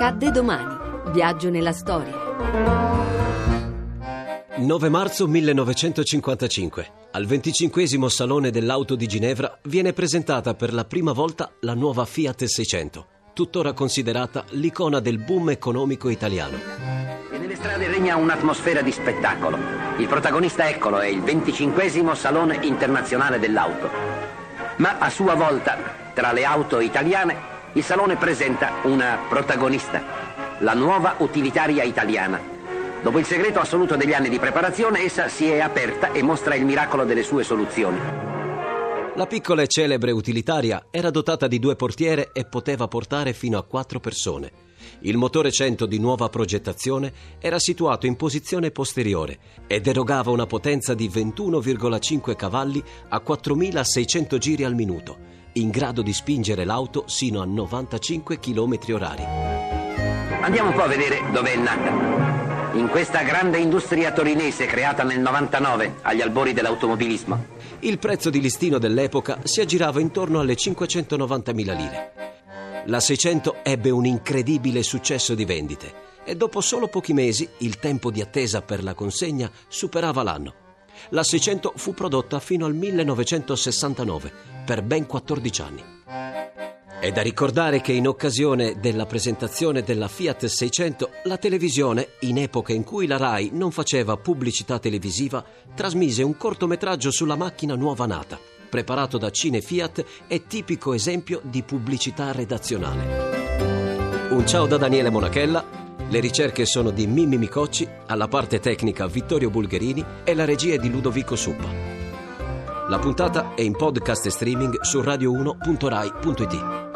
Accadde domani. Viaggio nella storia. 9 marzo 1955. Al 25 Salone dell'Auto di Ginevra viene presentata per la prima volta la nuova Fiat 600, tuttora considerata l'icona del boom economico italiano. E nelle strade regna un'atmosfera di spettacolo. Il protagonista, eccolo, è il 25 Salone internazionale dell'auto. Ma a sua volta, tra le auto italiane, il salone presenta una protagonista, la nuova utilitaria italiana. Dopo il segreto assoluto degli anni di preparazione, essa si è aperta e mostra il miracolo delle sue soluzioni. La piccola e celebre utilitaria era dotata di due portiere e poteva portare fino a quattro persone. Il motore 100 di nuova progettazione era situato in posizione posteriore ed erogava una potenza di 21,5 cavalli a 4.600 giri al minuto in grado di spingere l'auto sino a 95 km orari. Andiamo un po' a vedere dove è nata. In questa grande industria torinese creata nel 99, agli albori dell'automobilismo. Il prezzo di listino dell'epoca si aggirava intorno alle 590.000 lire. La 600 ebbe un incredibile successo di vendite e dopo solo pochi mesi il tempo di attesa per la consegna superava l'anno. La 600 fu prodotta fino al 1969, per ben 14 anni. È da ricordare che in occasione della presentazione della Fiat 600, la televisione, in epoca in cui la RAI non faceva pubblicità televisiva, trasmise un cortometraggio sulla macchina nuova nata, preparato da Cine Fiat e tipico esempio di pubblicità redazionale. Un ciao da Daniele Monachella le ricerche sono di Mimmi Micocci, alla parte tecnica Vittorio Bulgherini e la regia è di Ludovico Suppa. La puntata è in podcast e streaming su radio1.rai.it.